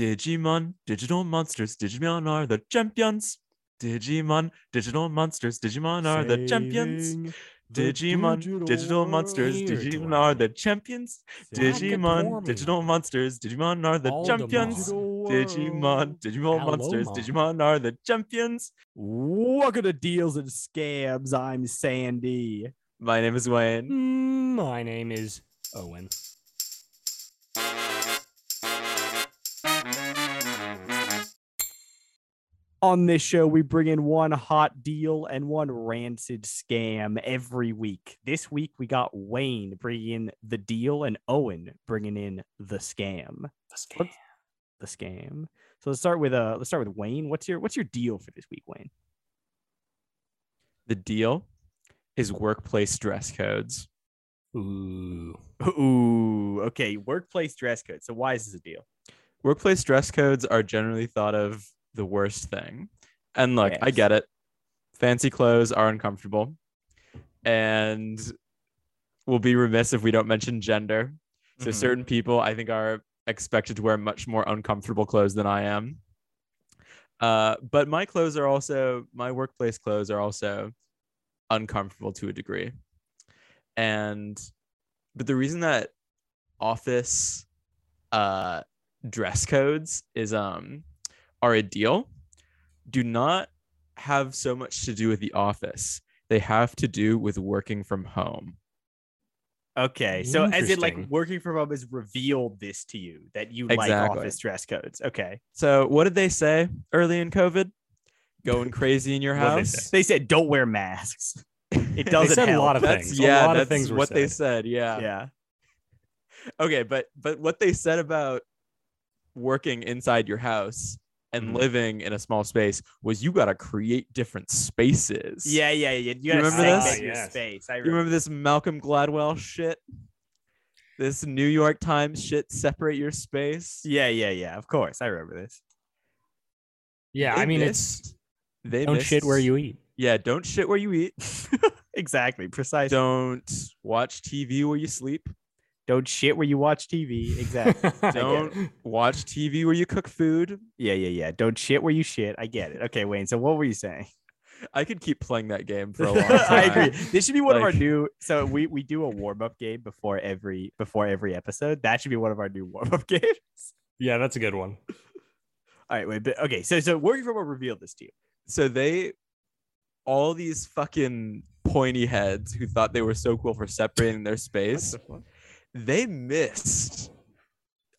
Digimon, digital monsters, Digimon are the champions. Digimon, digital monsters, Digimon are the champions. Saving Digimon, digital monsters. Digimon are the champions. Digimon, digital monsters, Digimon are the champions. Digimon, digital monsters, Aloma. Digimon are the champions. Welcome to Deals and Scams. I'm Sandy. My name is Wayne. Mm, My name is Owen. On this show, we bring in one hot deal and one rancid scam every week. This week, we got Wayne bringing in the deal and Owen bringing in the scam. Let's- The scam. So let's start with uh let's start with Wayne. What's your what's your deal for this week, Wayne? The deal is workplace dress codes. Ooh. Ooh, okay. Workplace dress codes. So why is this a deal? Workplace dress codes are generally thought of the worst thing. And look, I get it. Fancy clothes are uncomfortable. And we'll be remiss if we don't mention gender. So Mhm. certain people I think are expected to wear much more uncomfortable clothes than I am. Uh, but my clothes are also my workplace clothes are also uncomfortable to a degree. And but the reason that office uh dress codes is um are a deal do not have so much to do with the office. They have to do with working from home. Okay, so as in like working from home has revealed this to you that you like office dress codes. Okay, So what did they say early in COVID? Going crazy in your What'd they house? they said don't wear masks. It doesn't said a lot of That's things. yeah, a lot that's of things were what they said. said. Yeah. yeah. Okay, but but what they said about working inside your house and Mhm. living in a small space was you got to create different spaces. Yeah, yeah, yeah. You gotta remember segment this? your Yes. space. I You remember. remember this Malcolm Gladwell shit? This New York Times shit separate your space? Yeah, yeah, yeah. Of course, I remember this. Yeah, They I mean, missed- it's they don't shit where you eat. Yeah, don't shit where you eat. exactly, precisely. Don't, Don't watch TV where you sleep. Shit where you watch TV. Exactly. Don't watch TV where you cook food. yeah, yeah, yeah. Don't shit where you shit. I get it. Okay, Wayne. So what were you saying? I could keep playing that game for a long time. I agree. This should be one of our new. So we we do a warm up game before every before every episode. That should be one of our new warm up games. Yeah, that's a good one. All right, wait, but okay. So so working from home revealed this to you. So they, all these fucking pointy heads who thought they were so cool for separating their space, they missed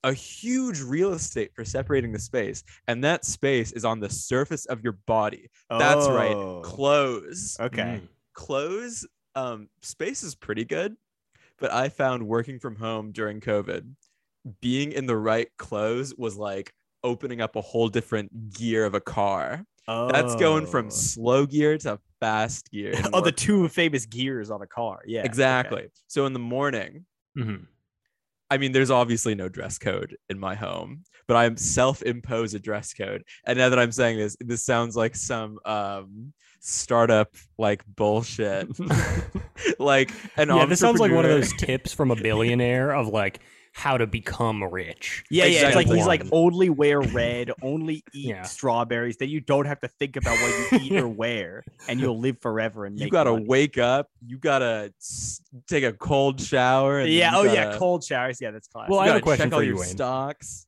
a huge real estate for separating the space. And that space is on the surface of your body. That's right. Oh, Clothes. Okay. Mm. Clothes, um, space is pretty good. But I found working from home during COVID, being in the right clothes was like opening up a whole different gear of a car. Oh. That's going from Oh. slow gear to fast gear. oh, the two famous gears on a car. Yeah, okay. exactly. So in the morning, Mhm. I mean, there's obviously no dress code in my home, but I'm self-impose a dress code. And now that I'm saying this, this sounds like some um startup like bullshit. like an yeah, this sounds like one of those tips from a billionaire of like how to become rich. Yeah, yeah. It's like he's like only wear red, only eat Yeah. strawberries. Then you don't have to think about what you eat or wear, and you'll live forever. And you gotta money. wake up, you gotta take a cold shower. And Yeah. Oh yeah. gotta- Cold showers. Yeah, that's classic. Well, I you have a question check for all you, your Wayne. stocks.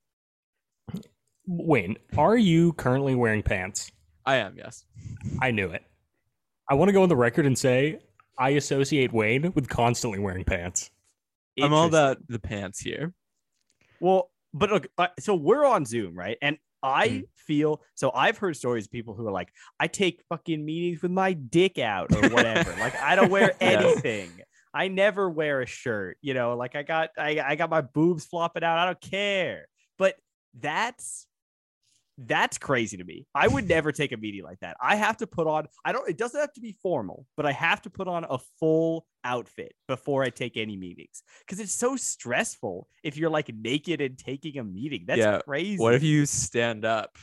Wayne, are you currently wearing pants? I am, yes. I knew it. I want to go on the record and say I associate Wayne with constantly wearing pants. I'm all about the pants here. Well, but look, uh, so we're on Zoom, right? And I Mhm. feel so. I've heard stories of people who are like, I take fucking meetings with my dick out or whatever. like, I don't wear Yes. anything. I never wear a shirt. You know, like I got, I, I got my boobs flopping out. I don't care. But that's that's crazy to me. I would never take a meeting like that. I have to put on. I don't. It doesn't have to be formal, but I have to put on a full outfit before I take any meetings because it's so stressful if you're like naked and taking a meeting. That's Yeah, crazy. What if you stand up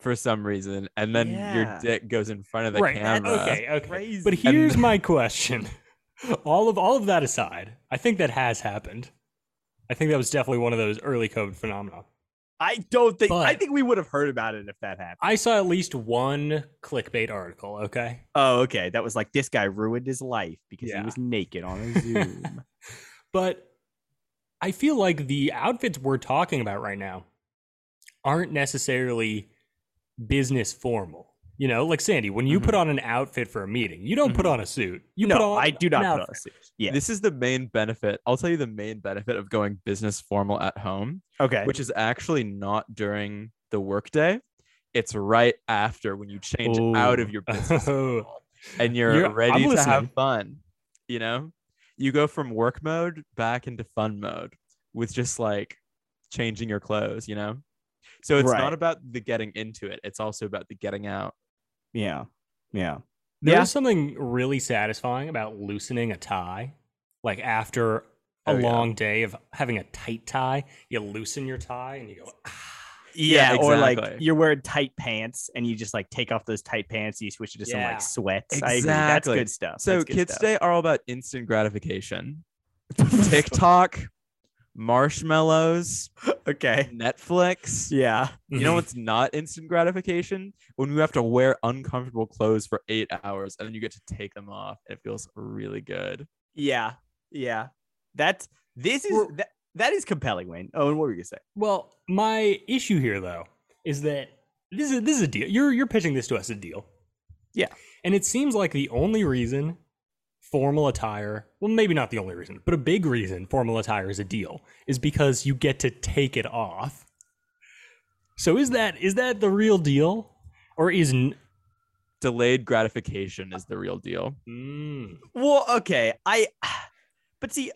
for some reason and then Yeah. your dick goes in front of the right. camera? Okay. Okay. Crazy. But here's my question. All of all of that aside, I think that has happened. I think that was definitely one of those early COVID phenomena. I don't think. I think we would have heard about it if that happened. I saw at least one clickbait article. Okay. Oh, okay. That was like this guy ruined his life because Yeah. he was naked on a Zoom. But I feel like the outfits we're talking about right now aren't necessarily business formal. You know, like Sandy, when you put on an outfit for a meeting, you don't put Mhm. on a suit. You no, put on I do not put on a suit. Yeah. This is the main benefit. I'll tell you the main benefit of going business formal at home, okay. which is actually not during the workday. It's right after when you change out of your business Oh. and you're, You're- I'm ready to listening. have fun. You know, you go from work mode back into fun mode with just like changing your clothes. You know, so it's Right. not about the getting into it. It's also about the getting out. Yeah. Yeah. There's Yeah. something really satisfying about loosening a tie. Like after a Oh, yeah. long day of having a tight tie, you loosen your tie and you go, ah. Yeah, Yeah, or like you're wearing tight pants and you just like take off those tight pants and you switch it to some like sweats. I agree. That's Exactly. good stuff. So good kids stuff. today are all about instant gratification. TikTok, marshmallows, okay. Netflix. Yeah. You know mm-hmm. what's not instant gratification? When you have to wear uncomfortable clothes for eight hours and then you get to take them off. It feels really good. Yeah. Yeah. That's this is Well- that, that is compelling, Wayne. Oh, and what were you gonna say? Well, my issue here though is that this is this is a deal. You're you're pitching this to us a deal. Yeah. And it seems like the only reason formal attire, well maybe not the only reason, but a big reason formal attire is a deal is because you get to take it off. So is that is that the real deal or is n- Delayed gratification is the real deal. mm, Well, okay. I but see,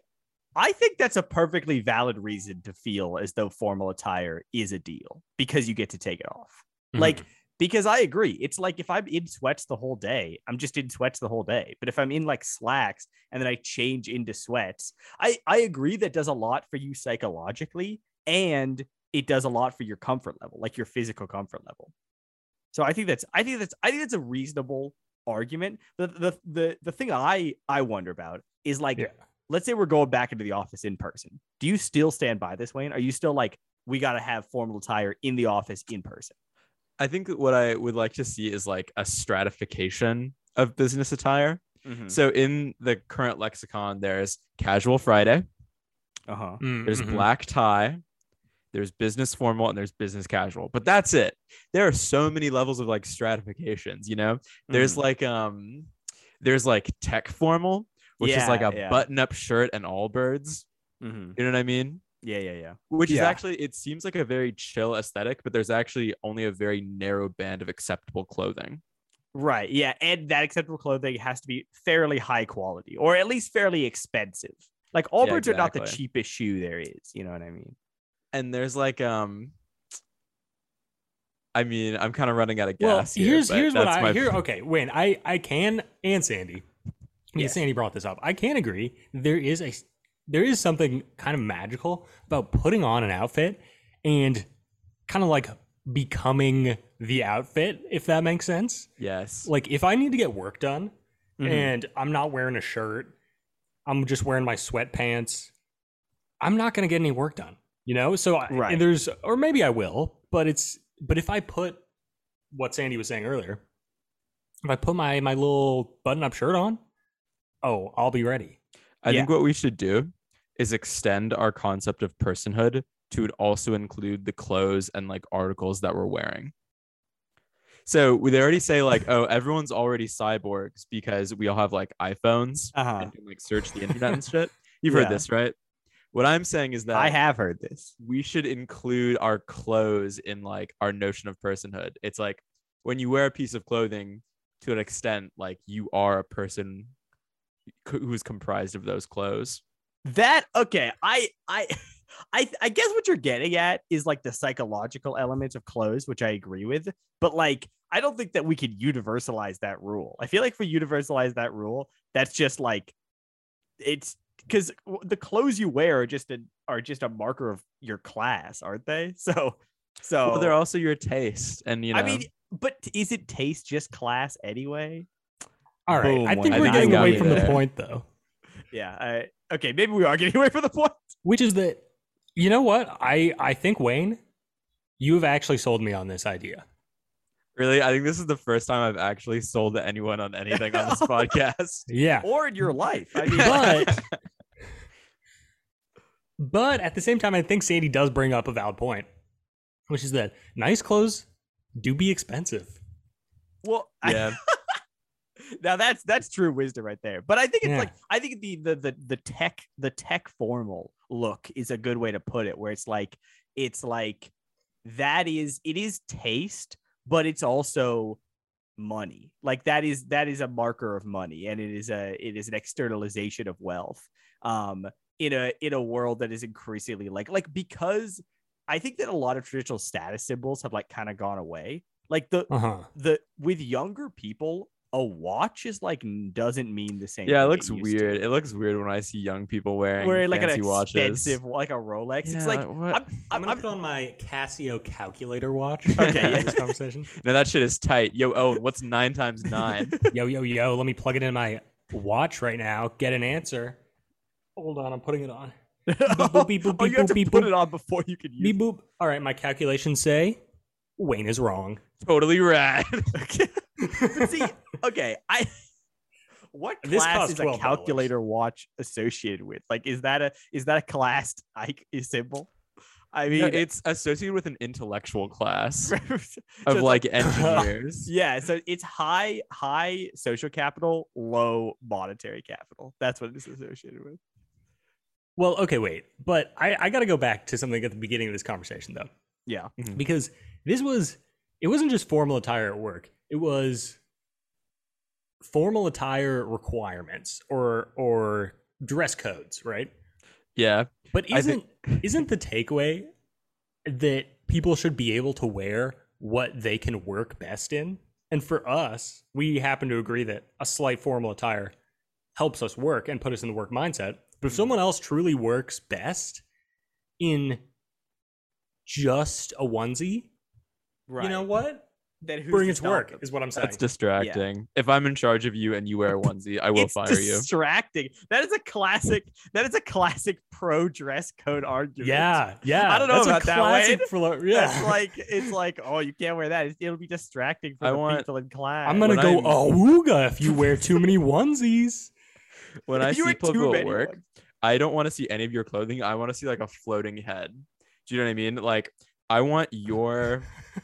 I think that's a perfectly valid reason to feel as though formal attire is a deal because you get to take it off. Mm-hmm. Like because I agree. It's like if I'm in sweats the whole day, I'm just in sweats the whole day. But if I'm in like slacks and then I change into sweats, I I agree that does a lot for you psychologically and it does a lot for your comfort level, like your physical comfort level. So I think that's I think that's I think that's a reasonable argument. The the the the thing I I wonder about is like Yeah. let's say we're going back into the office in person. Do you still stand by this, Wayne? Are you still like we got to have formal attire in the office in person? I think what I would like to see is like a stratification of business attire. Mm-hmm. So in the current lexicon, there's casual Friday, Uh huh. mm, there's mhm. black tie, there's business formal, and there's business casual. But that's it. There are so many levels of like stratifications, you know? There's Mm-hmm. like um there's like tech formal, which is like a yeah. button-up shirt and Allbirds. Mm-hmm. You know what I mean? Yeah, yeah, yeah. Which is actually it seems like a very chill aesthetic, but there's actually only a very narrow band of acceptable clothing. Right. Yeah, and that acceptable clothing has to be fairly high quality, or at least fairly expensive. Like Allbirds are not the cheapest shoe there is. You know what I mean? And there's like um I mean, I'm kind of running out of Well, gas here. here's but here's what I my- here. Okay, Wayne, I I can and Sandy. Yeah, Yes. Sandy brought this up. I can agree. There is a there is something kind of magical about putting on an outfit and kind of like becoming the outfit, if that makes sense. Yes. Like if I need to get work done Mhm. and I'm not wearing a shirt, I'm just wearing my sweatpants. I'm not going to get any work done, you know? So I, Right. and there's or maybe I will, but it's but if I put what Sandy was saying earlier, if I put my my little button-up shirt on, oh, I'll be ready. I think what we should do is extend our concept of personhood to also include the clothes and like articles that we're wearing. So they already say like, oh, everyone's already cyborgs because we all have like iPhones Uh-huh. and can like search the internet and shit. You've Yeah. heard this, right? What I'm saying is that I have heard this. we should include our clothes in like our notion of personhood. It's like when you wear a piece of clothing to an extent, like you are a person who's comprised of those clothes. That okay, I I I I guess what you're getting at is like the psychological elements of clothes, which I agree with, but like I don't think that we could universalize that rule. I feel like if we universalize that rule, that's just like it's because the clothes you wear are just a are just a marker of your class, aren't they? So so Well, they're also your taste, and you know. I mean, but is it taste just class anyway? All right. Boom, I think Wayne. we're getting away you from the point though, Yeah. I, okay, maybe we are getting away from the point. which is that you know what? I I think Wayne You have actually sold me on this idea. Really, I think this is the first time I've actually sold to anyone on anything on this podcast. Yeah. Or in your life. I mean, But but at the same time, I think Sandy does bring up a valid point, which is that nice clothes do be expensive. well, I- yeah, now that's that's true wisdom right there. But I think it's Yeah. like I think the, the the the tech the tech formal look is a good way to put it, where it's like it's like that is it is taste, but it's also money. Like that is that is a marker of money, and it is a it is an externalization of wealth. Um, in a in a world that is increasingly like like because I think that a lot of traditional status symbols have like kind of gone away. Like the Uh huh. the with younger people, a watch is like doesn't mean the same. yeah, it thing looks used to. weird. It looks weird when I see young people wearing Wearing like an fancy watches. expensive, like a Rolex. it's like what? I'm, I'm I'm, gonna I'm, put on my Casio calculator watch. Okay, yeah. this conversation. no, that shit is tight. Yo, oh, what's nine times nine? Yo, yo, yo, let me plug it in my watch right now. Get an answer. Hold on, I'm putting it on. boop, beep, boop, oh, you beep, have to boop, beep, put boop. it on before you can use. Beep boop. All right, my calculations say Wayne is wrong. totally rad. see, okay, I. What This class is a calculator watch associated with? Like, is that a is that a class like symbol? I mean, No, it's associated with an intellectual class of like engineers. Yeah, so it's high high social capital, low monetary capital. That's what it's associated with. Well, okay, wait. But I, I got to go back to something at the beginning of this conversation, though. Yeah. Mm-hmm. because this was it wasn't just formal attire at work. It was formal attire requirements or or dress codes right? Yeah, but isn't think- isn't the takeaway that people should be able to wear what they can work best in? And for us we happen to agree that a slight formal attire helps us work and put us in the work mindset. But if mm-hmm. someone else truly works best in just a onesie Right. you know what then who's bring it to work them? is what I'm saying. that's distracting. If I'm in charge of you and you wear a onesie, I will it's fire you. distracting. That is a classic. That is a classic pro dress code argument. yeah, yeah. I don't know that's about a that, classic Wade. flo- yeah. That's like it's like oh you can't wear that. It'll be distracting for I the want- people in class. I'm gonna when go I'm- awooga if you wear too many onesies. When I You see people too go many at work, ones. I don't want to see any of your clothing. I want to see like a floating head. Do you know what I mean? Like, I want your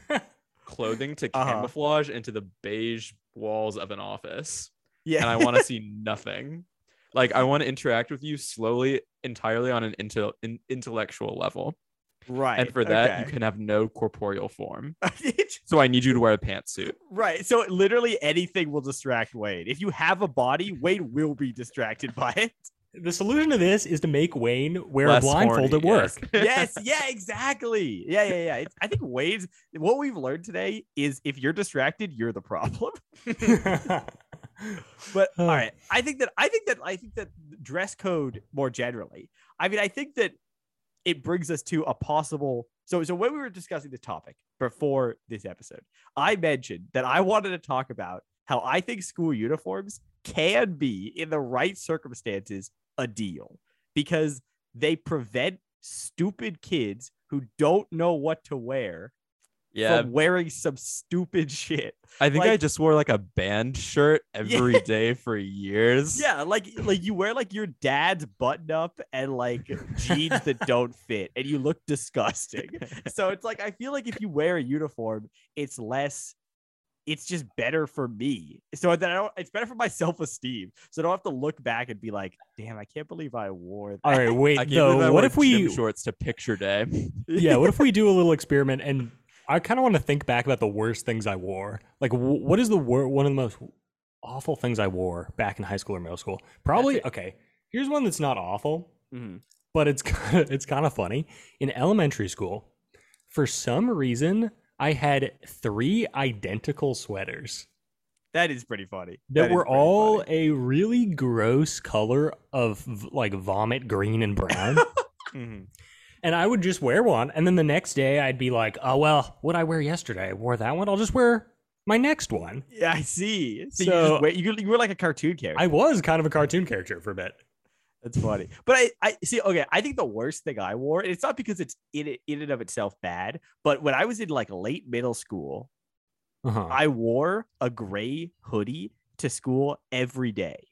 clothing to Uh-huh. camouflage into the beige walls of an office, Yeah. and I want to see nothing. Like, I want to interact with you slowly, entirely on an intel- in- intellectual level, right. and for that, you can have no corporeal form. So I need you to wear a pantsuit. right. So literally anything will distract Wade. If you have a body, Wade will be distracted by it. The solution to this is to make Wayne wear Less a blindfold horny, at work. yes, yeah, exactly. Yeah, yeah, yeah. It's, I think Wade's what we've learned today is if you're distracted, you're the problem. But all right, I think that I think that I think that dress code more generally. I mean, I think that it brings us to a possible. So, so when we were discussing the topic before this episode, I mentioned that I wanted to talk about how I think school uniforms can be, in the right circumstances, a deal because they prevent stupid kids who don't know what to wear Yeah, from wearing some stupid shit. I think I just wore like a band shirt every day Yeah. for years. Yeah, like like you wear like your dad's button up and like jeans that don't fit, and you look disgusting. So it's like I feel like if you wear a uniform, it's less. It's just better for me. So that I don't. It's better for my self esteem. So I don't have to look back and be like, "Damn, I can't believe I wore that." All right, wait I can't believe I though. What if we gym shorts to picture day? yeah, what if we do a little experiment and I kind of want to think back about the worst things I wore. Like, wh- what is the wor- one of the most awful things I wore back in high school or middle school? Probably okay. Here's one that's not awful, Mhm. but it's kind of, it's kind of funny. In elementary school, for some reason, I had three identical sweaters That is pretty funny. that, is were all funny. a really gross color of like vomit green and brown. Mhm. And I would just wear one, and then the next day I'd be like, "Oh well, what I wear yesterday? I wore that one. I'll just wear my next one." Yeah, I see. So, you, So- just wear, you you were like a cartoon character. I was kind of a cartoon character for a bit. That's funny. But I, I see. Okay, I think the worst thing I wore, and it's not because it's in in and of itself bad, but when I was in like late middle school, Uh-huh. I wore a gray hoodie to school every day.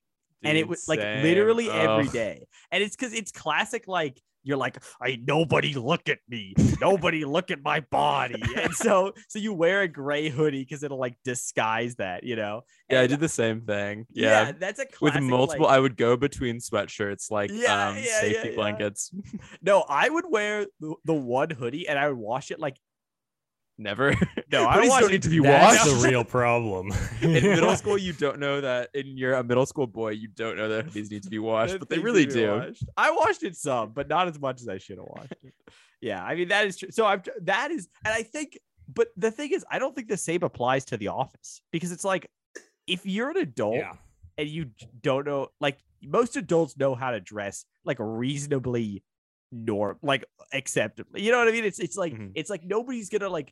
and it Dude, was like same. literally every day. And it's because it's classic, like you're like, I nobody look at me, nobody look at my body, and so so you wear a gray hoodie because it'll like disguise that, you know. Yeah, I did the same thing. Yeah, Yeah. that's a With multiple, like- I would go between sweatshirts, like Yeah, um, yeah, safety blankets. no, I would wear the, the one hoodie and I would wash it like Never. No, I don't it- need to be That's washed. the real problem. in middle school, you don't know that. In you're a middle school boy, you don't know that these need to be washed, but they really need to be do. washed. I washed it some, but not as much as I should have washed it. Yeah, I mean that is true. So I'm that is, and I think, but the thing is, I don't think the same applies to the office because it's like if you're an adult yeah. and you don't know, like most adults know how to dress like reasonably norm, like acceptably. You know what I mean? It's it's like Mhm. it's like nobody's gonna like.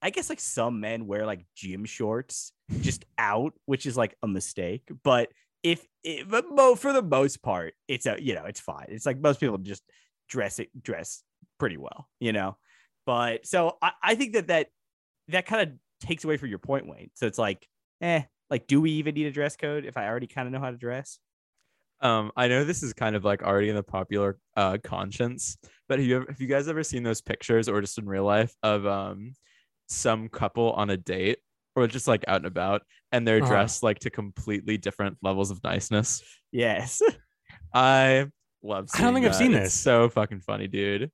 I guess like some men wear like gym shorts just out, which is like a mistake. But if it, but for the most part, it's a you know it's fine. It's like most people just dress it dress pretty well, you know. But so I, I think that that that kind of takes away from your point, Wayne. So it's like, eh, like do we even need a dress code if I already kind of know how to dress? Um, I know this is kind of like already in the popular uh conscience, but have you ever, have you guys ever seen those pictures or just in real life of um some couple on a date or just like out and about and they're Uh-huh. dressed like to completely different levels of niceness? Yes. I love. I don't think seeing I've seen that. this. So fucking funny, dude.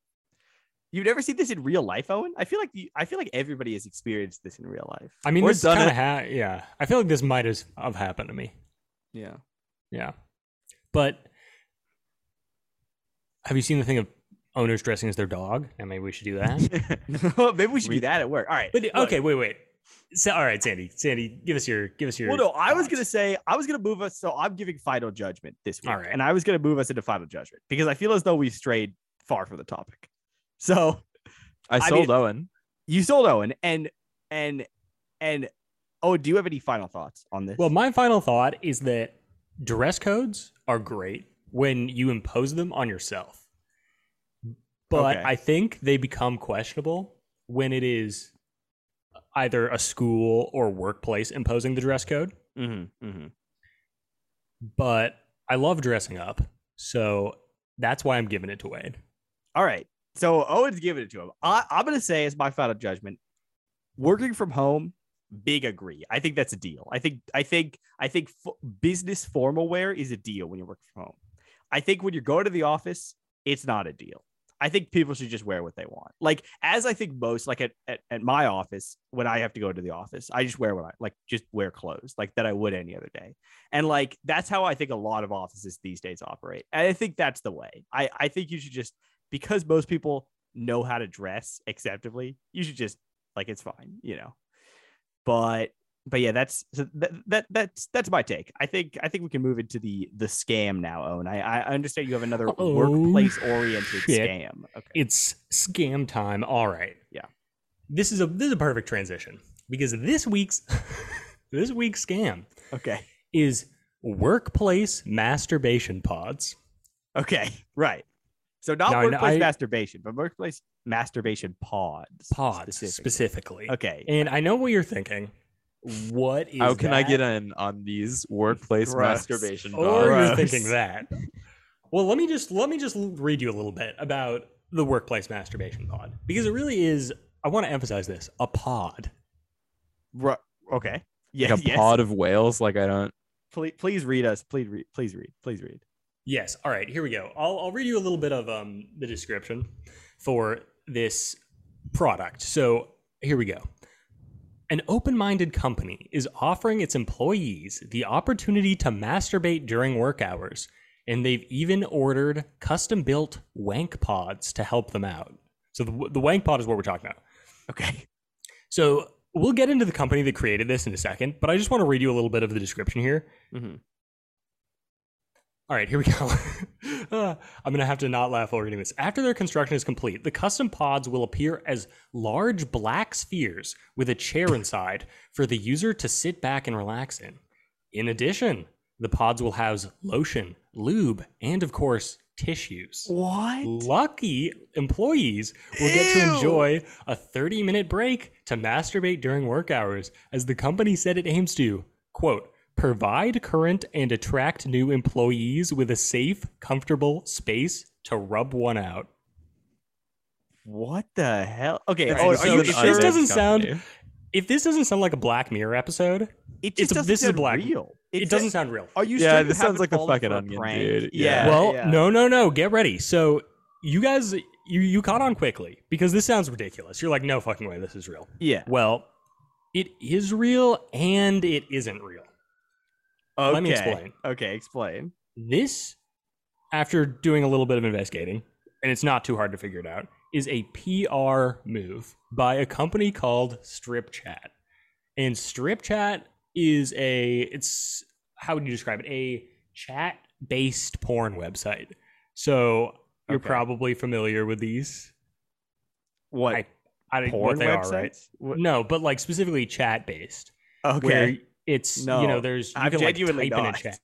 You've never seen this in real life, Owen? I feel like you, I feel like everybody has experienced this in real life. I mean, Or this done kind it. of ha- yeah. I feel like this might as- have happened to me. Yeah. Yeah. But have you seen the thing of owners dressing as their dog? And maybe we should do that. Maybe we should We- do that at work. All right. but look. okay, wait, wait. So, all right, Sandy. Sandy, give us your give us your Well, no, I was gonna say I was gonna move us. So I'm giving final judgment this week, All right. and I was gonna move us into final judgment because I feel as though we've strayed far from the topic. So I I sold mean- Owen. you sold Owen, and and and oh, do you have any final thoughts on this? Well, my final thought is that dress codes are great when you impose them on yourself. But Okay. I think they become questionable when it is either a school or workplace imposing the dress code. mm-hmm, mm-hmm. But I love dressing up. So that's why I'm giving it to Wade. All right. So Owen's giving it to him. I, I'm going to say as my final judgment, working from home, big agree. I think that's a deal. I think I think I think f- business formal wear is a deal when you're working from home. I think when you're going to the office, it's not a deal. I think people should just wear what they want. Like as I think most, like at, at, at my office, when I have to go to the office, I just wear what I like, just wear clothes like that I would any other day. And like that's how I think a lot of offices these days operate. And I think that's the way. I, I think you should just because most people know how to dress acceptably, you should just like it's fine, you know. But but yeah, that's so that, that that's that's my take. I think I think we can move into the the scam now, Owen. I I understand you have another Oh, workplace oriented scam. Okay. It's scam time. All right. Yeah. This is a this is a perfect transition because this week's this week's scam Okay. is workplace masturbation pods. Okay. Right. So not Now, workplace I- masturbation, but workplace masturbation pods. Pods specifically. specifically. Okay. And I know what you're thinking. What is How can I get in on these workplace Gross. masturbation Or pods? you're thinking that. Well, let me just let me just read you a little bit about the workplace masturbation pod because it really is. I want to emphasize this: a pod. Ru- okay. Yeah. like a yes. pod of whales? Like I don't. Please, please read us. Please read. Please read. Please read. Yes. All right. Here we go. I'll I'll read you a little bit of um the description for this product. So here we go. An open minded company is offering its employees the opportunity to masturbate during work hours, and they've even ordered custom built wank pods to help them out. So the, the wank pod is what we're talking about. Okay. So we'll get into the company that created this in a second, but I just want to read you a little bit of the description here. Mhm. All right, here we go. Uh, I'm going to have to not laugh while reading this. After their construction is complete, the custom pods will appear as large black spheres with a chair inside for the user to sit back and relax in. In addition, the pods will house lotion, lube, and of course, tissues. What? Lucky employees will get to enjoy a 30 minute break to masturbate during work hours, as the company said it aims to, quote, provide current and attract new employees with a safe, comfortable space to rub one out. What the hell? Okay. It's Oh, just are you an if sure? this doesn't sound- If this doesn't sound like a Black Mirror episode, It it's just a- doesn't this is sound black- real. it It's doesn't sound real. Are you Yeah, sure this sounds like a fucking for onion, prank? dude. Yeah. Yeah. well, yeah. no, no, no. Get ready. So you guys, you you caught on quickly because this sounds ridiculous. You're like, no fucking way, this is real. Yeah. Well, it is real and it isn't real. Okay. Let me explain. Okay, explain. This, after doing a little bit of investigating, and it's not too hard to figure it out, is a PR move by a company called Strip Chat. And Strip Chat is a it's how would you describe it? A chat based porn website. So you're Okay. probably familiar with these. What? I, I don't know porn what they are, right? websites? What- No, but like specifically chat based. Okay. It's you know there's you I'm can like type in a chat.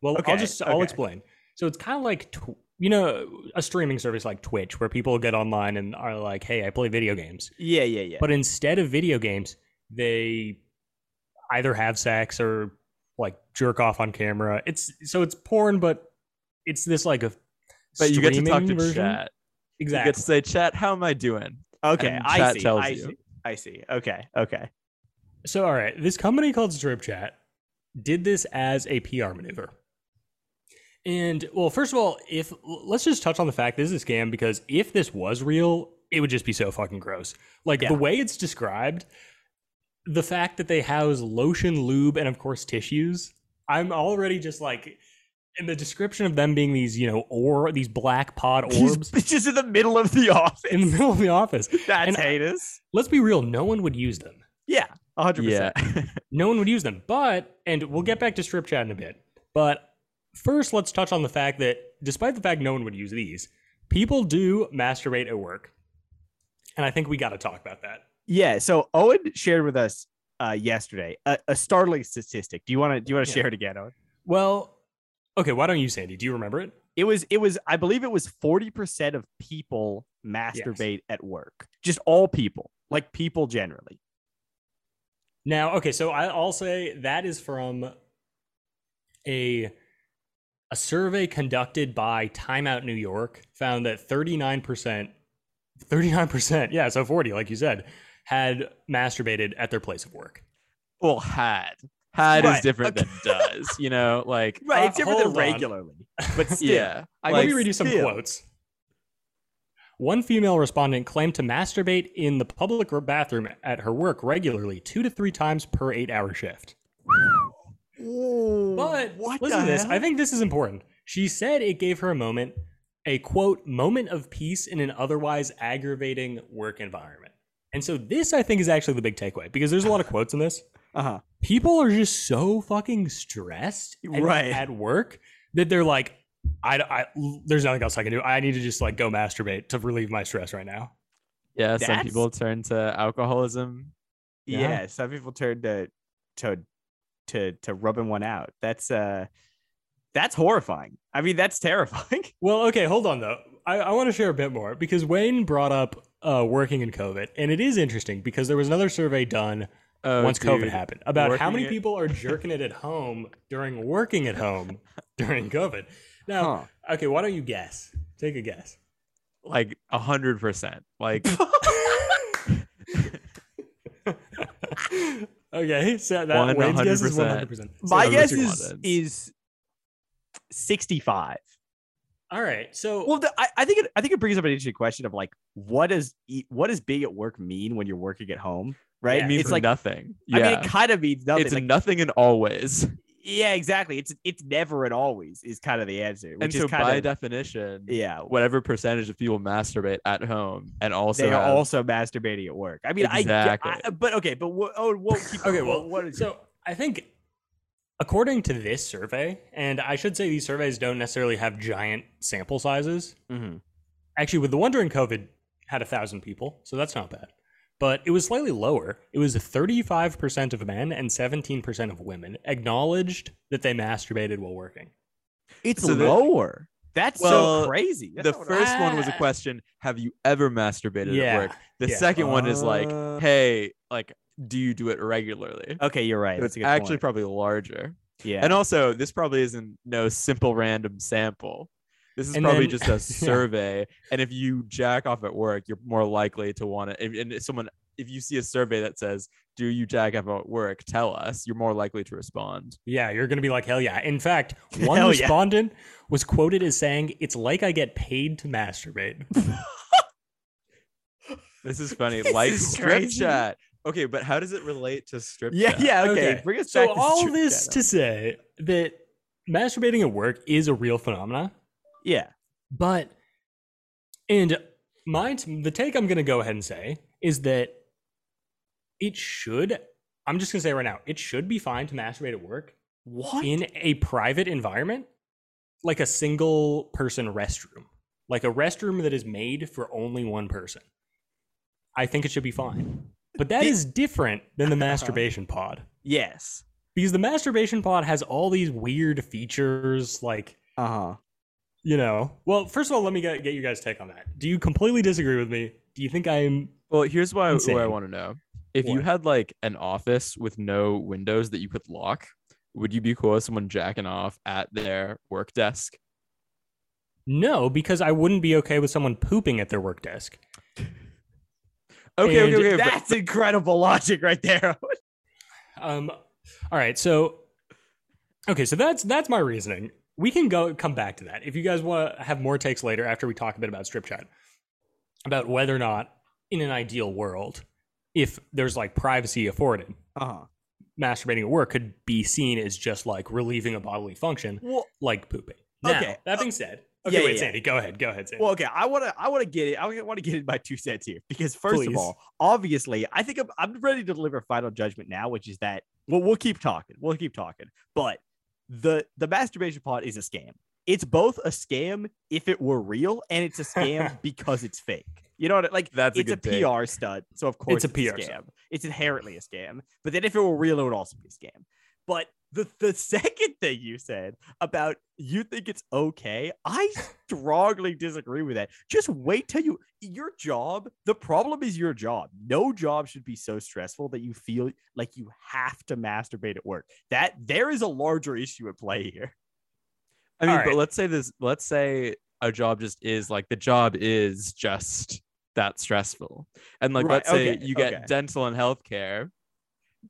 Well, Okay, I'll just I'll okay. explain. So it's kind of like tw- you know a streaming service like Twitch where people get online and are like, "Hey, I play video games." yeah, yeah, yeah. But instead of video games, they either have sex or like jerk off on camera. It's so it's porn, but it's this like a But you get to talk to version. chat. Exactly. You get to say, chat, how am I doing? okay, and I see. I you. see. I see. Okay. Okay. So, all right, this company called Strip Chat did this as a PR maneuver. And well, first of all, if let's just touch on the fact this is a scam because if this was real, it would just be so fucking gross. Like Yeah. the way it's described, the fact that they house lotion, lube, and of course tissues. I'm already just like in the description of them being these, you know, or these black pod orbs just in the middle of the office. in the middle of the office. That's and- heinous. Let's be real, no one would use them. Yeah. Hundred Yeah. percent. no one would use them. But, and we'll get back to strip chat in a bit. But first, let's touch on the fact that despite the fact no one would use these, people do masturbate at work. And I think we got to talk about that. Yeah. So Owen shared with us uh, yesterday a, a startling statistic. Do you want to? Do you want to Yeah. share it again, Owen? Well, okay, why don't you, Sandy? Do you remember it? It was. It was. I believe it was forty percent of people masturbate at work. Just all people, like people generally. Now, okay, so I, I'll say that is from a a survey conducted by Time Out New York found that 39%, 39%, yeah, so 40, like you said, had masturbated at their place of work. well, had. Had Right, is different than does. You know, like Right. Uh, it's different than on. regularly, but still. yeah. I Let like, me read you some still. quotes. One female respondent claimed to masturbate in the public bathroom at her work regularly, two to three times per eight hour shift. But what listen to this. hell? I think this is important. She said it gave her a moment, a quote, moment of peace in an otherwise aggravating work environment. And so this, I think, is actually the big takeaway because there's a lot of quotes in this. Uh-huh. People are just so fucking stressed Right. at work that they're like, I, I, there's nothing else I can do. I need to just like go masturbate to relieve my stress right now. Yeah, some people turn to alcoholism. Yeah. Yeah. Some people turn to to to to rubbing one out. That's uh that's horrifying. I mean, that's terrifying. Well, okay, hold on though. I, I want to share a bit more because Wayne brought up uh, working in COVID, and it is interesting because there was another survey done Oh, once COVID happened about how many it- people are jerking it at home during working at home during COVID. Now, Huh. okay, why don't you guess? Take a guess. like a hundred percent. Like okay, so that One Wayne's guess is 100%. 100%. My So guess is is 65. All right, so Well, the, I, I think it, I think it brings up an interesting question of like, what does e- what does being at work mean when you're working at home, right? Yeah, it means it's like nothing. I Yeah. mean, it kind of means nothing. it's like, nothing and always. Yeah, exactly. It's it's never and always is kind of the answer, And so is kind by of definition, yeah. whatever percentage of people masturbate at home and also They are have- also masturbating at work. I mean, Exactly. I, I but okay, but what, oh, we'll keep Okay, well, what is so I think according to this survey, and I should say these surveys don't necessarily have giant sample sizes. Mhm. Actually, with the one during COVID, had a thousand people, so that's not bad. But it was slightly lower. It was 35% of men and 17% of women acknowledged that they masturbated while working. It's So the- lower. That's Well, so crazy. That's the not I- first one was a question: Have you ever masturbated Yeah, at work? The yeah. second one is like, Uh, Hey, like, do you do it regularly? Okay, you're right. So That's it's a good actually point. probably larger. yeah. And also, this probably isn't no simple random sample. This is And probably then- just a survey. And if you jack off at work, you're more likely to want to. And if someone, if you see a survey that says, "Do you jack off at work?" Tell us. You're more likely to respond. Yeah, you're going to be like, hell yeah. In fact, one Hell yeah. respondent was quoted as saying, It's like I get paid to masturbate. This is funny. This like is strip crazy. chat. Okay, but how does it relate to strip yeah, chat? yeah. Okay, bring us So, back. to all this to say that masturbating at work is a real phenomenon, yeah. but, and my, the take I'm going to go ahead and say is that it should, I'm just going to say right now, it should be fine to masturbate at work What? in a private environment, like a single person restroom, like a restroom that is made for only one person. I think it should be fine. But that is different than the masturbation pod yes. because the masturbation pod has all these weird features like Uh huh. You know well first of all let me get, get you guys take on that do you completely disagree with me do you think i'm Well, here's why what I want to know. If you had like an office with no windows that you could lock, would you be cool with someone jacking off at their work desk? no because i wouldn't be okay with someone pooping at their work desk Okay, And okay, okay. but- That's incredible logic right there. um all right so okay so that's that's my reasoning we can go come back to that if you guys want to have more takes later after we talk a bit about strip chat about whether or not in an ideal world if there's like privacy afforded Uh huh. masturbating at work could be seen as just like relieving a bodily function Well, like pooping. Now, Okay, that uh, being said, okay, yeah, wait, yeah. Sandy, go ahead, go ahead, Sandy. well, okay. I want to. I want to get it. I want to get in my two cents here because first Please. of all, obviously, I think I'm, I'm ready to deliver final judgment now, which is that. Well, we'll keep talking. We'll keep talking. But the the masturbation pod is a scam. It's both a scam if it were real, and it's a scam because it's fake. You know what? I- Like That's a it's a, take. PR stunt, so of course It's a PR scam. It's inherently a scam. But then if it were real, it would also be a scam. But the the second thing you said about you think it's okay, I strongly disagree with that. Just wait till you your job. The problem is your job. No job should be so stressful that you feel like you have to masturbate at work. That there is a larger issue at play here. I mean, All but let's say this. Let's say a job just is like the job is just that stressful, and like Right, let's say okay, you get okay. dental and healthcare,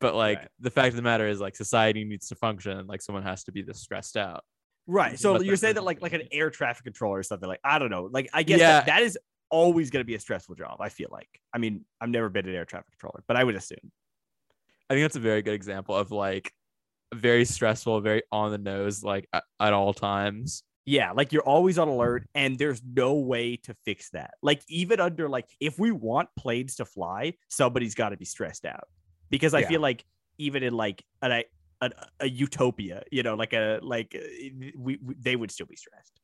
but like Right. the fact of the matter is like society needs to function, like someone has to be this stressed out. Right. So you're saying that like like an air traffic controller or something like I don't know. Like I guess Yeah. that, that is always going to be a stressful job. I feel like. I mean, I've never been an air traffic controller, but I would assume. I think that's a very good example of like very stressful, very on the nose, like at, at all times. Yeah, like you're always on alert, and there's no way to fix that. Like even under like if we want planes to fly, somebody's got to be stressed out because I Yeah. feel like even in like an, a, a, a utopia, you know, like a like uh, we, we they would still be stressed.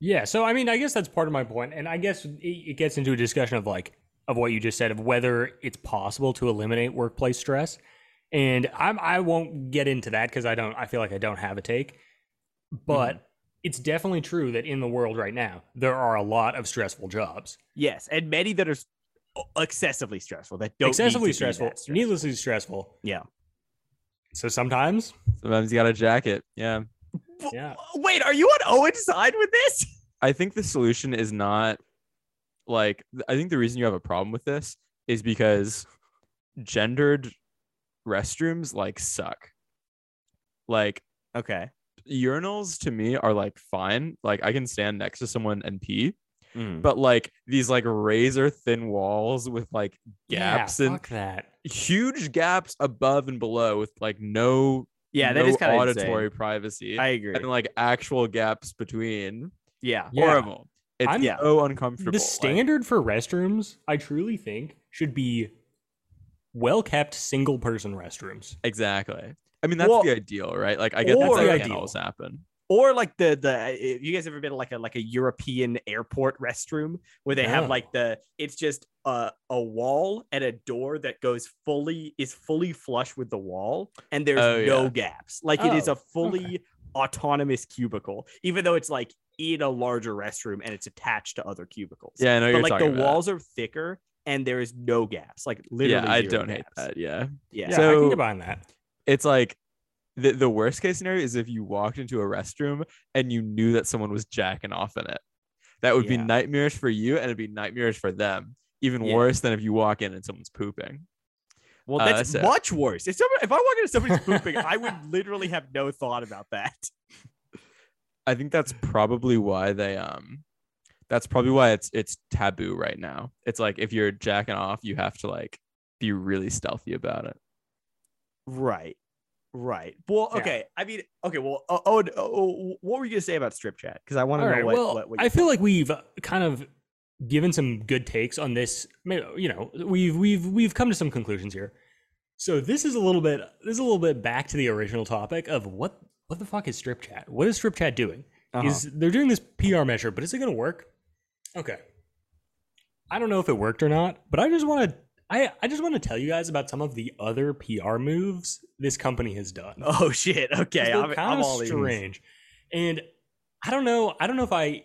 yeah, so I mean, I guess that's part of my point, and I guess it, it gets into a discussion of like of what you just said of whether it's possible to eliminate workplace stress, and I'm I won't get into that because I don't I feel like I don't have a take, but. It's definitely true that in the world right now, there are a lot of stressful jobs. Yes, and many that are excessively stressful that don't need to excessively be stressful, that stressful. needlessly stressful. Yeah. So sometimes, Sometimes you got a jacket. Yeah. W- Yeah. Wait, are you on Owen's side with this? I think the solution is not like I think the reason you have a problem with this is because gendered restrooms like suck. Like Okay. urinals to me are like fine. Like I can stand next to someone and pee, Mm. but like these like razor thin walls with like gaps yeah, and fuck that. huge gaps above and below with like no Yeah, that no is kind of auditory privacy I agree. and like actual gaps between. yeah. Yeah. Horrible. It's I'm- so uncomfortable. The like- standard for restrooms, I truly think, should be well kept single person restrooms. Exactly. I mean, that's Well, the ideal, right? Like, I get or- that that That's the can't always happen. Or like the the uh, you guys ever been to like a like a European airport restroom where they have like the it's just a a wall and a door that goes fully is fully flush with the wall and there's Oh, no yeah. gaps. Like it is Oh, a fully autonomous cubicle, even though it's like in a larger restroom and it's attached to other cubicles. Yeah, I know but you're like the about. walls are thicker and there is no gaps. Like literally, Yeah, I don't hate that. Yeah. Yeah. Yeah, I So- can get behind that. it's like the, the worst case scenario is if you walked into a restroom and you knew that someone was jacking off in it. That would be Yeah. nightmarish for you and it'd be nightmarish for them. Even Yeah. worse than if you walk in and someone's pooping. Well, Uh, that's so- much worse. If someone, if I walk into somebody's pooping, I would literally have no thought about that. I think that's probably why they um that's probably why it's it's taboo right now. It's like if you're jacking off, you have to like be really stealthy about it. Right. Right. Well, Yeah. okay. I mean, okay. Well, oh, oh, oh, what were you gonna say about strip chat? Because I want to know what, well, what, what I feel like we've uh, kind of given some good takes on this. Maybe, You know, we've we've we've come to some conclusions here. So this is a little bit this is a little bit back to the original topic of what what the fuck is strip chat? What is strip chat doing? Uh-huh. Is they're doing this PR measure, but is it going to work? Okay. I don't know if it worked or not, but I just want to I I just want to tell you guys about some of the other PR moves this company has done. Oh shit. Okay. I'm, kind I'm of all ears. strange. And I don't know. I don't know if I.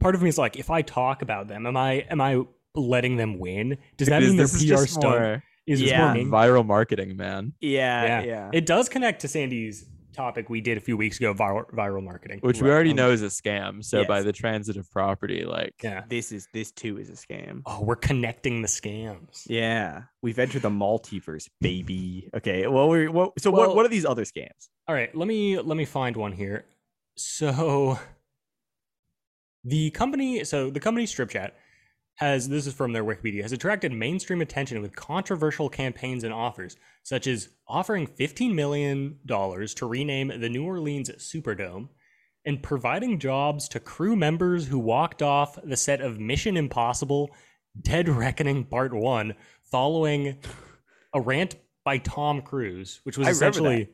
Part of me is like, if I talk about them, am I am I letting them win? Does that mean their this PR just stunt more is Yeah. working? viral marketing, man. Yeah. Yeah. Yeah. It does connect to Sandy's topic we did a few weeks ago, viral, viral marketing. Which we already um, know is a scam. So by the transitive property, like Yeah. This is this too is a scam. Oh, we're connecting the scams. Yeah. We've entered the multiverse, baby. Okay. Well, we what, so Well- what what are these other scams? All right, let me let me find one here. So the company, so the company Strip Chat has this is from their Wikipedia has attracted mainstream attention with controversial campaigns and offers, such as offering 15 million dollars to rename the New Orleans Superdome and providing jobs to crew members who walked off the set of Mission Impossible Dead Reckoning Part 1 following a rant by Tom Cruise, which was I essentially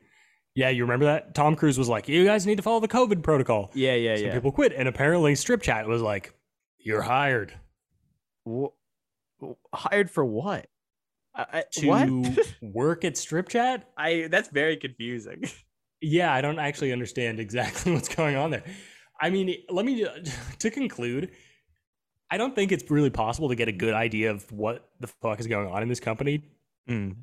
Yeah, you remember that? Tom Cruise was like, "You guys need to follow the COVID protocol." Yeah. Yeah. Some yeah. people quit, and apparently Strip Chat was like, "You're hired Hired for what? I, I, to what? work at Strip Chat." I that's very confusing. Yeah, I don't actually understand exactly what's going on there. I mean, let me to conclude. I don't think it's really possible to get a good idea of what the fuck is going on in this company mm,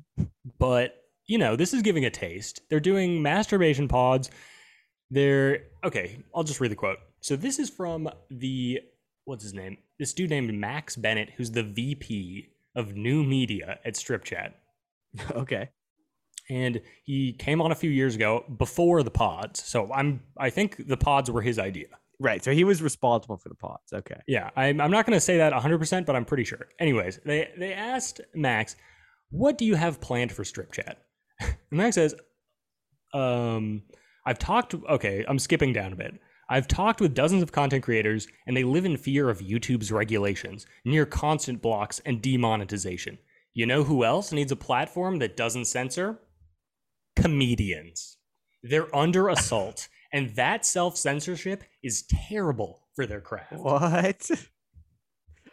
but you know this is giving a taste they're doing masturbation pods they're okay i'll just read the quote so this is from the what's his name this dude named max bennett who's the vp of new media at strip chat okay. and he came on a few years ago before the pods so i'm i think the pods were his idea Right. So he was responsible for the pods. Okay. Yeah, I'm, I'm not going to say that 100%, but I'm pretty sure. Anyways, they, they asked Max, what do you have planned for Strip Chat? And Max says, um, I've talked, okay, I'm skipping down a bit. I've talked with dozens of content creators, and they live in fear of YouTube's regulations, near constant blocks and demonetization. You know who else needs a platform that doesn't censor? Comedians. They're under assault, and that self censorship is terrible for their craft. What?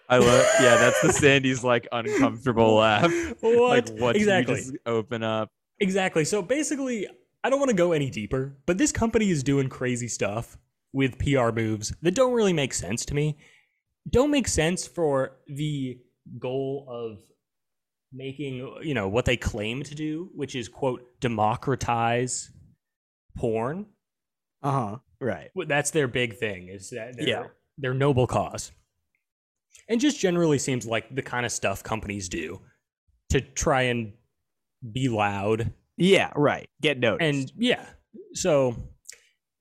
I love. Yeah, that's the Sandy's like uncomfortable laugh. What? Like what? exactly. Just open up? Exactly. So basically, I don't want to go any deeper, but this company is doing crazy stuff with PR moves that don't really make sense to me. Don't make sense for the goal of making, you know, what they claim to do, which is quote democratize porn. Uh huh. Right. That's their big thing. Is that their, Yeah. their noble cause, and just generally seems like the kind of stuff companies do to try and be loud Yeah. Right. Get noticed. and yeah so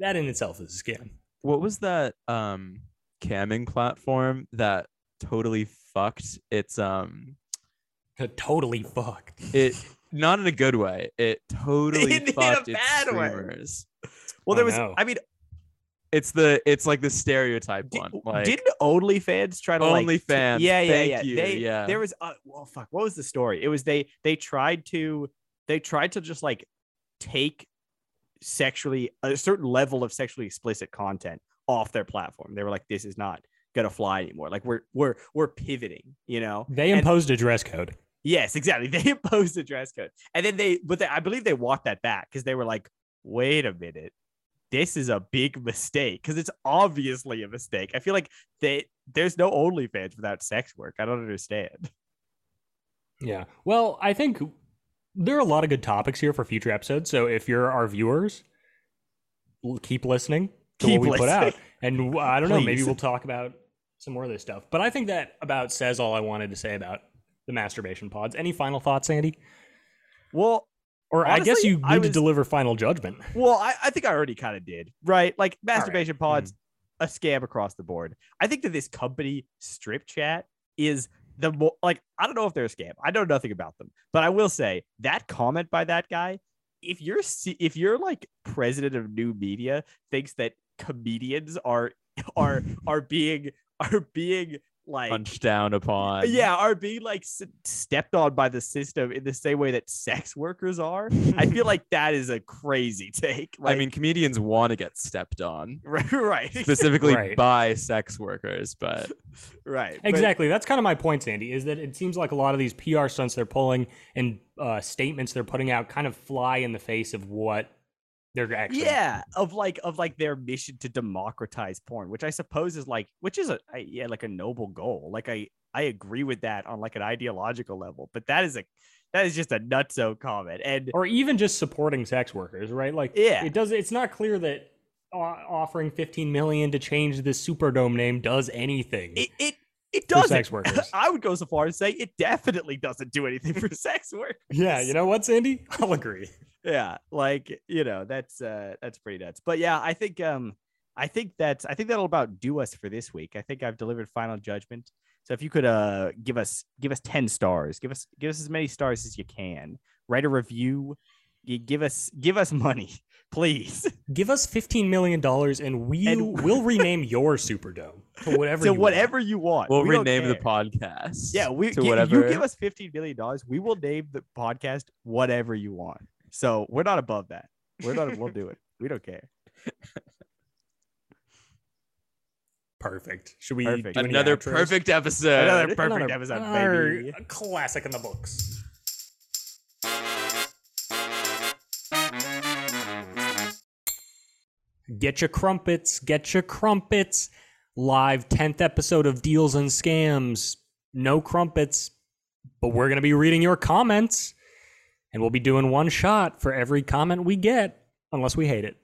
that in itself is a scam What was that um camming platform that totally fucked its um totally fucked it not in a good way. It totally In a fucked its bad way. streamers. well, Oh, there was. no. I mean, It's the it's like the stereotype did, one. Like didn't OnlyFans try to like? t- OnlyFans, Yeah. Yeah. thank yeah. you, They, yeah. There was. Uh, well, fuck. What was the story? It was they. They tried to. They tried to just like take sexually a certain level of sexually explicit content off their platform. They were like, "This is not gonna fly anymore. Like we're we're we're pivoting." You know. they And- imposed a dress code Yes, exactly. They imposed a dress code, and then they, but they, I believe they walked that back because they were like, "Wait a minute, this is a big mistake because it's obviously a mistake. I feel like they there's no OnlyFans without sex work. I don't understand. Yeah. Well, I think there are a lot of good topics here for future episodes. So if you're our viewers, keep listening to Keep what we put out. And I don't know, maybe we'll talk about some more of this stuff. But I think that about says all I wanted to say about the masturbation pods. Any final thoughts, Andy? Well, Or I guess you need I to deliver final judgment. well, I, I think I already kind of did, right? Like right. masturbation pods, mm. a scam across the board. I think that this company strip chat is the more like I don't know if they're a scam. I know nothing about them, but I will say that comment by that guy. If you're if you're like president of new media thinks that comedians are are are being are being like Punched down upon. yeah are being like s- stepped on by the system in the same way that sex workers are. I feel like that is a crazy take. I mean, comedians want to get stepped on, right, right, specifically Right. by sex workers, but right, but- Exactly. That's kind of my point, Sandy, is that it seems like a lot of these PR stunts they're pulling and uh, statements they're putting out kind of fly in the face of what they're actually. yeah of like of like their mission to democratize porn which i suppose is like which is a yeah like a noble goal like i i agree with that on like an ideological level but that is a that is just a nutso comment and Or even just supporting sex workers, right? Like, Yeah. it does. It's not clear that offering 15 million to change the Superdome name does anything. it it, it doesn't sex workers. i would go so far as to say it definitely doesn't do anything for sex work yeah, you know what, Sandy? I'll agree. Yeah like you know that's uh that's pretty nuts but yeah i think um i think that's i think that'll about do us for this week i think i've delivered final judgment so if you could uh give us give us 10 stars give us give us as many stars as you can write a review you give us give us money please Give us 15 million dollars, and we And- will rename your Superdome to whatever. to you want. whatever you want we'll We rename the podcast. yeah we to gi- whatever. you give us 15 million dollars we will name the podcast whatever you want so we're not above that we're not we'll do it we don't care Perfect. Should we Perfect. do Another perfect episode. Another perfect Another- episode, another baby. classic in the books. Get your crumpets, get your crumpets. Live 10th episode of Deals and Scams. No crumpets, but we're going to be reading your comments. And we'll be doing one shot for every comment we get, unless we hate it.